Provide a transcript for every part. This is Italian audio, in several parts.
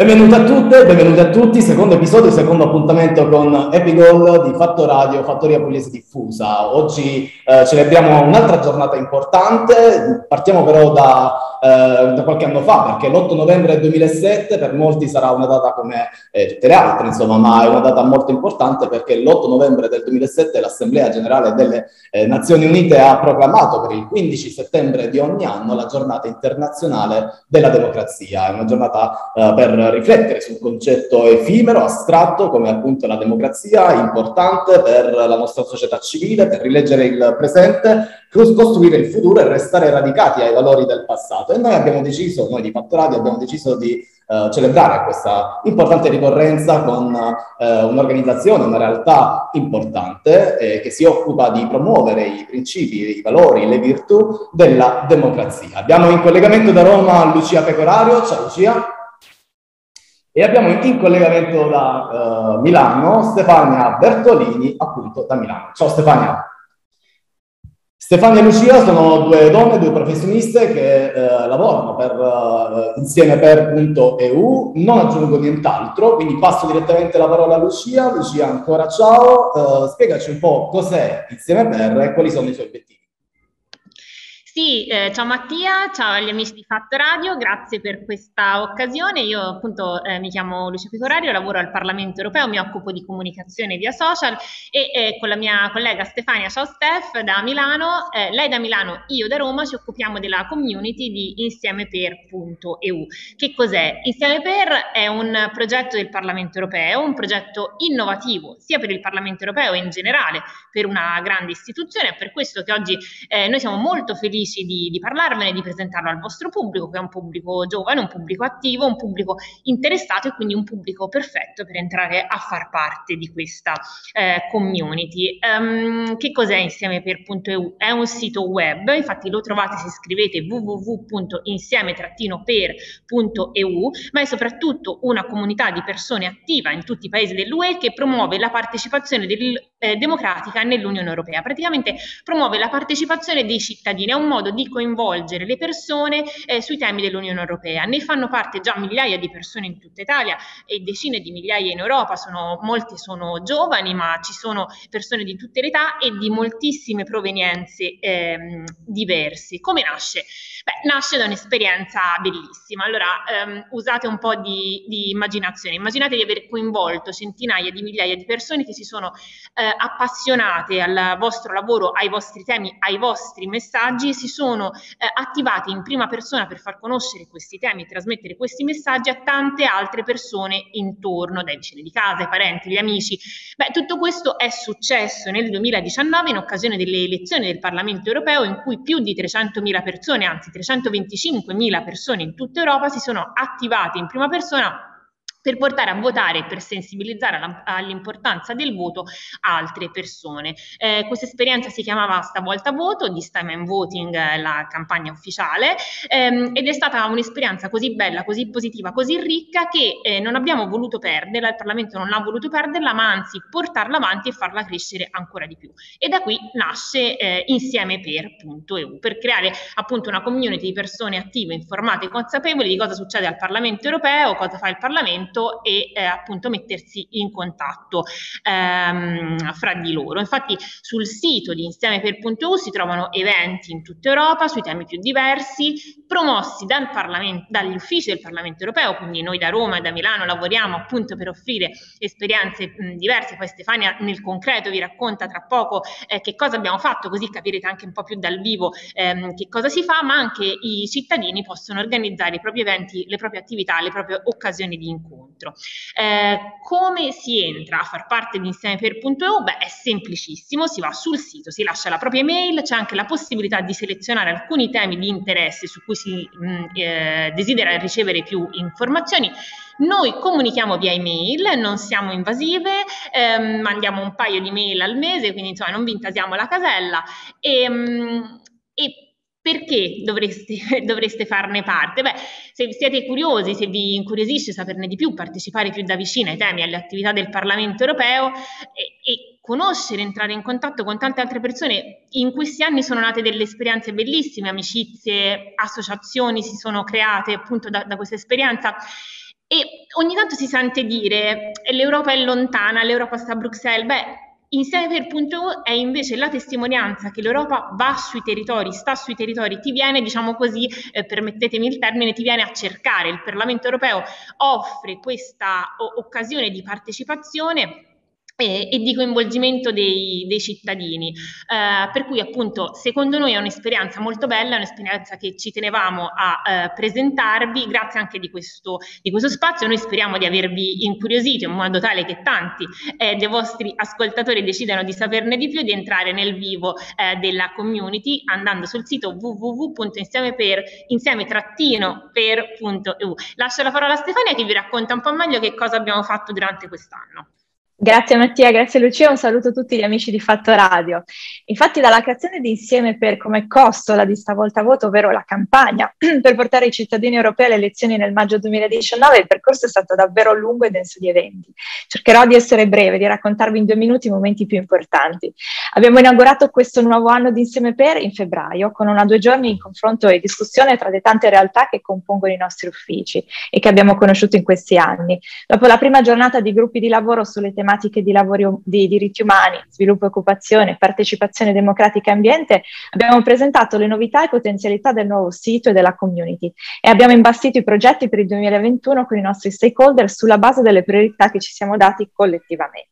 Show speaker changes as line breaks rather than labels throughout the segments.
Benvenuti a tutte, benvenuti a tutti, secondo episodio, secondo appuntamento con Epigol di Fatto Radio, Fattoria Pugliese Diffusa. Oggi eh, celebriamo un'altra giornata importante, partiamo però da, eh, da, qualche anno fa, perché l'8 novembre 2007 per molti sarà una data come eh, tutte le altre, insomma, ma è una data molto importante perché l'8 novembre del 2007 l'Assemblea Generale delle eh, Nazioni Unite ha proclamato per il 15 settembre di ogni anno la giornata internazionale della democrazia. È una giornata eh, per riflettere su un concetto effimero, astratto, come appunto la democrazia, importante per la nostra società civile, per rileggere il presente, costruire il futuro e restare radicati ai valori del passato. E noi abbiamo deciso, noi di Fatto Radio abbiamo deciso di Uh, celebrare questa importante ricorrenza con uh, un'organizzazione, una realtà importante eh, che si occupa di promuovere i principi, i valori, le virtù della democrazia. Abbiamo in collegamento da Roma Lucia Pecorario. Ciao Lucia. E abbiamo in collegamento da uh, Milano Stefania Bertolini, appunto da Milano. Ciao Stefania. Stefania e Lucia sono due donne, due professioniste che eh, lavorano per, uh, insieme per punto.eu, non aggiungo nient'altro, quindi passo direttamente la parola a Lucia. Lucia, ancora ciao, uh, spiegaci un po' cos'è insieme per e quali sono i suoi obiettivi.
Sì, eh, ciao Mattia, ciao agli amici di Fatto Radio, grazie per questa occasione. Io appunto eh, mi chiamo Lucia Picorario, lavoro al Parlamento Europeo, mi occupo di comunicazione via social e eh, con la mia collega Stefania, ciao Steph, da Milano, eh, lei da Milano, io da Roma, ci occupiamo della community di insieme.per.eu. Che cos'è? Insieme per è un progetto del Parlamento Europeo, un progetto innovativo sia per il Parlamento Europeo in generale per una grande istituzione, è per questo che oggi eh, noi siamo molto felici felici di, di parlarvene, di presentarlo al vostro pubblico, che è un pubblico giovane, un pubblico attivo, un pubblico interessato e quindi un pubblico perfetto per entrare a far parte di questa eh, community. Um, che cos'è insieme per.eu? È un sito web, infatti lo trovate se scrivete www.insieme-per.eu, ma è soprattutto una comunità di persone attiva in tutti i paesi dell'UE che promuove la partecipazione del, eh, democratica nell'Unione Europea. Praticamente promuove la partecipazione dei cittadini, è un modo di coinvolgere le persone eh, sui temi dell'Unione Europea. Ne fanno parte già migliaia di persone in tutta Italia e decine di migliaia in Europa, sono, molte sono giovani, ma ci sono persone di tutte le età e di moltissime provenienze ehm, diverse. Come nasce? Beh, nasce da un'esperienza bellissima. Allora, ehm, usate un po' di, di, immaginazione. Immaginate di aver coinvolto centinaia di migliaia di persone che si sono eh, appassionate al vostro lavoro, ai vostri temi, ai vostri messaggi, si sono eh, attivati in prima persona per far conoscere questi temi, trasmettere questi messaggi a tante altre persone intorno, dai vicini di casa, ai parenti, agli amici. Beh, tutto questo è successo nel 2019 in occasione delle elezioni del Parlamento europeo in cui più di 300.000 persone, anzi 325.000 persone in tutta Europa si sono attivate in prima persona per portare a votare e per sensibilizzare all'importanza del voto altre persone. Eh, questa esperienza si chiamava Stavolta Voto, This Time I'm Voting, la campagna ufficiale, ehm, ed è stata un'esperienza così bella, così positiva, così ricca che eh, non abbiamo voluto perderla, il Parlamento non ha voluto perderla, ma anzi portarla avanti e farla crescere ancora di più. E da qui nasce eh, insieme per.eu, per creare appunto una community di persone attive, informate e consapevoli di cosa succede al Parlamento europeo, cosa fa il Parlamento, contatto e eh, appunto mettersi in contatto ehm, fra di loro. Infatti sul sito di Insieme per Punto si trovano eventi in tutta Europa sui temi più diversi, promossi dal dagli uffici del Parlamento europeo, quindi noi da Roma e da Milano lavoriamo appunto per offrire esperienze mh, diverse, poi Stefania nel concreto vi racconta tra poco eh, che cosa abbiamo fatto, così capirete anche un po' più dal vivo ehm, che cosa si fa, ma anche i cittadini possono organizzare i propri eventi, le proprie attività, le proprie occasioni di incontro incontro. Eh, come si entra a far parte di insieme.eu? Beh, è semplicissimo, si va sul sito, si lascia la propria email, c'è anche la possibilità di selezionare alcuni temi di interesse su cui si mh, mm, eh, desidera ricevere più informazioni. Noi comunichiamo via email, non siamo invasive, ehm, mandiamo un paio di mail al mese, quindi insomma non vi intasiamo la casella e, mh, e perché dovreste, dovreste, farne parte? Beh, se siete curiosi, se vi incuriosisce saperne di più, partecipare più da vicino ai temi e alle attività del Parlamento europeo e, e conoscere, entrare in contatto con tante altre persone. In questi anni sono nate delle esperienze bellissime, amicizie, associazioni si sono create appunto da, da questa esperienza. E ogni tanto si sente dire l'Europa è lontana, l'Europa sta a Bruxelles. Beh, Per punto è invece la testimonianza che l'Europa va sui territori, sta sui territori, ti viene, diciamo così, eh, permettetemi il termine, ti viene a cercare. Il Parlamento europeo offre questa o- occasione di partecipazione e, e di coinvolgimento dei, dei cittadini. Eh, per cui appunto secondo noi è un'esperienza molto bella, è un'esperienza che ci tenevamo a eh, presentarvi, grazie anche di questo, di questo, spazio. Noi speriamo di avervi incuriosito in modo tale che tanti eh, dei vostri ascoltatori decidano di saperne di più, di entrare nel vivo eh, della community andando sul sito www.insieme-per.eu. Lascio la parola a Stefania che vi racconta un po' meglio che cosa abbiamo fatto durante quest'anno.
Grazie Mattia, grazie Lucia, un saluto a tutti gli amici di Fatto Radio. Infatti dalla creazione di Insieme per come costola di stavolta voto, ovvero la campagna per portare i cittadini europei alle elezioni nel maggio 2019, il percorso è stato davvero lungo e denso di eventi. Cercherò di essere breve, di raccontarvi in due minuti i momenti più importanti. Abbiamo inaugurato questo nuovo anno di Insieme per in febbraio, con una due giorni in confronto e discussione tra le tante realtà che compongono i nostri uffici e che abbiamo conosciuto in questi anni. Dopo la prima giornata di gruppi di lavoro sulle tematiche di, lavoro, di diritti umani, sviluppo e occupazione, partecipazione democratica e ambiente, abbiamo presentato le novità e potenzialità del nuovo sito e della community e abbiamo imbastito i progetti per il 2021 con i nostri stakeholder sulla base delle priorità che ci siamo dati collettivamente.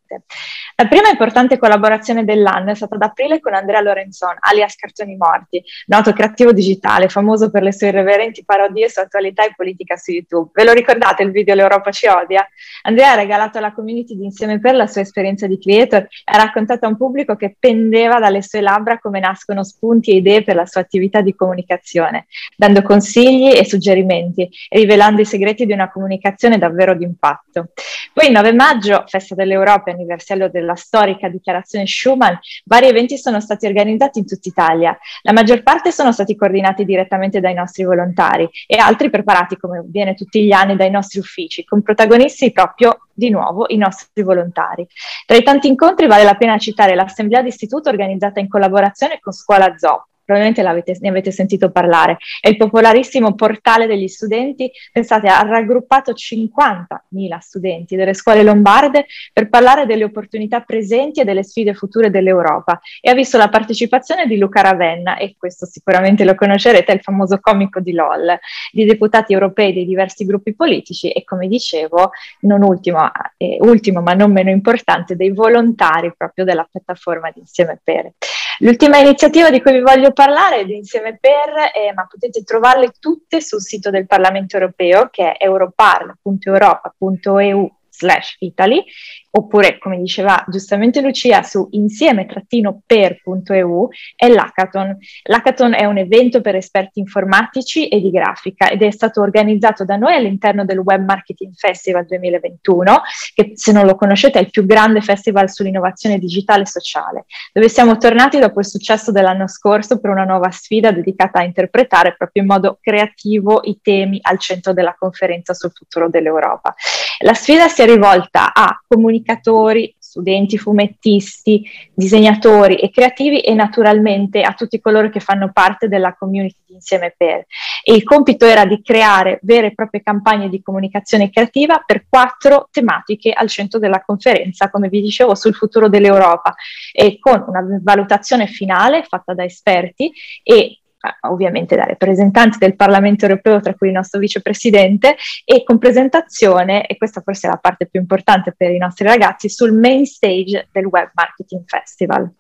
La prima importante collaborazione dell'anno è stata ad aprile con Andrea Lorenzon, alias Cartoni Morti, noto creativo digitale, famoso per le sue irreverenti parodie su attualità e politica su YouTube. Ve lo ricordate il video L'Europa ci odia? Andrea ha regalato alla community di Insieme per la sua esperienza di creator e ha raccontato a un pubblico che pendeva dalle sue labbra come nascono spunti e idee per la sua attività di comunicazione, dando consigli e suggerimenti e rivelando i segreti di una comunicazione davvero d'impatto. Poi il 9 maggio, festa dell'Europa, anniversario della storica dichiarazione Schuman, vari eventi sono stati organizzati in tutta Italia. La maggior parte sono stati coordinati direttamente dai nostri volontari e altri preparati, come avviene tutti gli anni, dai nostri uffici, con protagonisti proprio di nuovo i nostri volontari. Tra i tanti incontri vale la pena citare l'assemblea d'istituto organizzata in collaborazione con Scuola Zoo, probabilmente ne avete sentito parlare. È il popolarissimo portale degli studenti, pensate, ha raggruppato 50.000 studenti delle scuole lombarde per parlare delle opportunità presenti e delle sfide future dell'Europa e ha visto la partecipazione di Luca Ravenna, e questo sicuramente lo conoscerete, è il famoso comico di LOL, di deputati europei dei diversi gruppi politici e come dicevo, non ultimo, eh, ultimo ma non meno importante, dei volontari proprio della piattaforma di Insieme Pere. L'ultima iniziativa di cui vi voglio parlare è di Insieme Per, eh, ma potete trovarle tutte sul sito del Parlamento europeo che è europarl.europa.eu slash Italy oppure come diceva giustamente Lucia su insieme-per.eu è l'Hackathon. L'Hackathon è un evento per esperti informatici e di grafica ed è stato organizzato da noi all'interno del Web Marketing Festival 2021 che se non lo conoscete è il più grande festival sull'innovazione digitale e sociale dove siamo tornati dopo il successo dell'anno scorso per una nuova sfida dedicata a interpretare proprio in modo creativo i temi al centro della conferenza sul futuro dell'Europa. La sfida si è rivolta a comunicatori, studenti, fumettisti, disegnatori e creativi e naturalmente a tutti coloro che fanno parte della community di Insieme Per. E il compito era di creare vere e proprie campagne di comunicazione creativa per quattro tematiche al centro della conferenza, come vi dicevo, sul futuro dell'Europa e con una valutazione finale fatta da esperti e ovviamente da rappresentanti del Parlamento europeo, tra cui il nostro vicepresidente, e con presentazione, e questa forse è la parte più importante per i nostri ragazzi, sul main stage del Web Marketing Festival.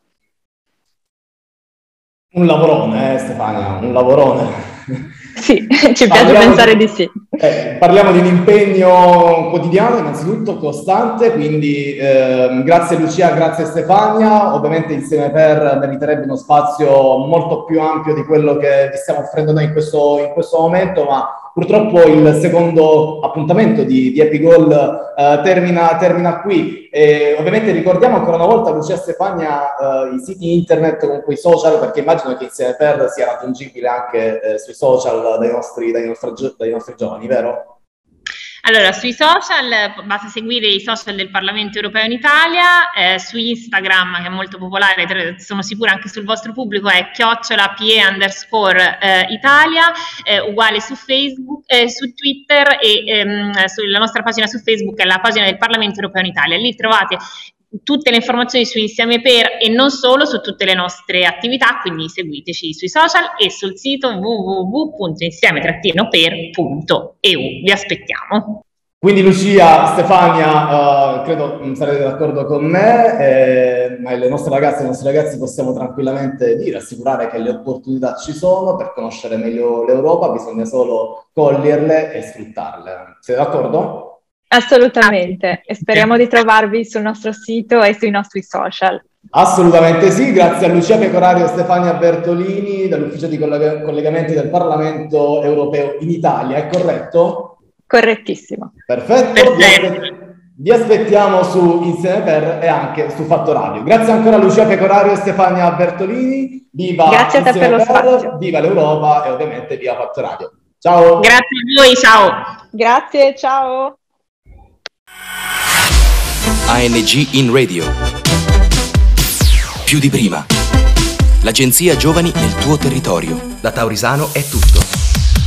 Un lavorone, eh, Stefania, un lavorone.
Sì, ci piace pensare di, di sì.
Eh, parliamo di un impegno quotidiano, innanzitutto costante, quindi eh, grazie Lucia, grazie Stefania. Ovviamente insieme per meriterebbe uno spazio molto più ampio di quello che vi stiamo offrendo noi in questo, in questo momento, ma Purtroppo il secondo appuntamento di, di Epigol eh, termina, termina, qui. E ovviamente ricordiamo ancora una volta, Lucia Stefania, eh, i siti internet, comunque i social, perché immagino che insieme per sia raggiungibile anche eh, sui social dai nostri, dai, nostri, dai nostri giovani, vero?
Allora, sui social basta seguire i social del Parlamento Europeo in Italia, eh, su Instagram che è molto popolare, sono sicura anche sul vostro pubblico, è chiocciola PE underscore eh, Italia, eh, uguale su Facebook, eh, su Twitter e ehm, sulla nostra pagina su Facebook è la pagina del Parlamento Europeo in Italia. Lì trovate tutte le informazioni su Insieme Per e non solo su tutte le nostre attività, quindi seguiteci sui social e sul sito www.insieme-per.eu. Vi aspettiamo.
Quindi Lucia, Stefania, uh, credo sarete d'accordo con me, eh, ma le nostre ragazze e i nostri ragazzi possiamo tranquillamente dire, assicurare che le opportunità ci sono per conoscere meglio l'Europa, bisogna solo coglierle e sfruttarle. Siete d'accordo?
Assolutamente, e speriamo di trovarvi sul nostro sito e sui nostri social.
Assolutamente sì, grazie a Lucia Pecorario e Stefania Bertolini dall'ufficio di colleg- collegamenti del Parlamento europeo in Italia, è corretto?
Correttissimo.
Perfetto, vi, aspe- vi, aspettiamo su Insieme Per e anche su Fatto Radio. Grazie ancora a Lucia Pecorario e Stefania Bertolini, viva
Grazie a te per lo spazio.
viva l'Europa e ovviamente viva Fatto Radio. Ciao.
Grazie a voi, ciao.
Grazie, ciao.
ANG in radio. Più di prima. L'agenzia Giovani nel tuo territorio. Da Taurisano è tutto.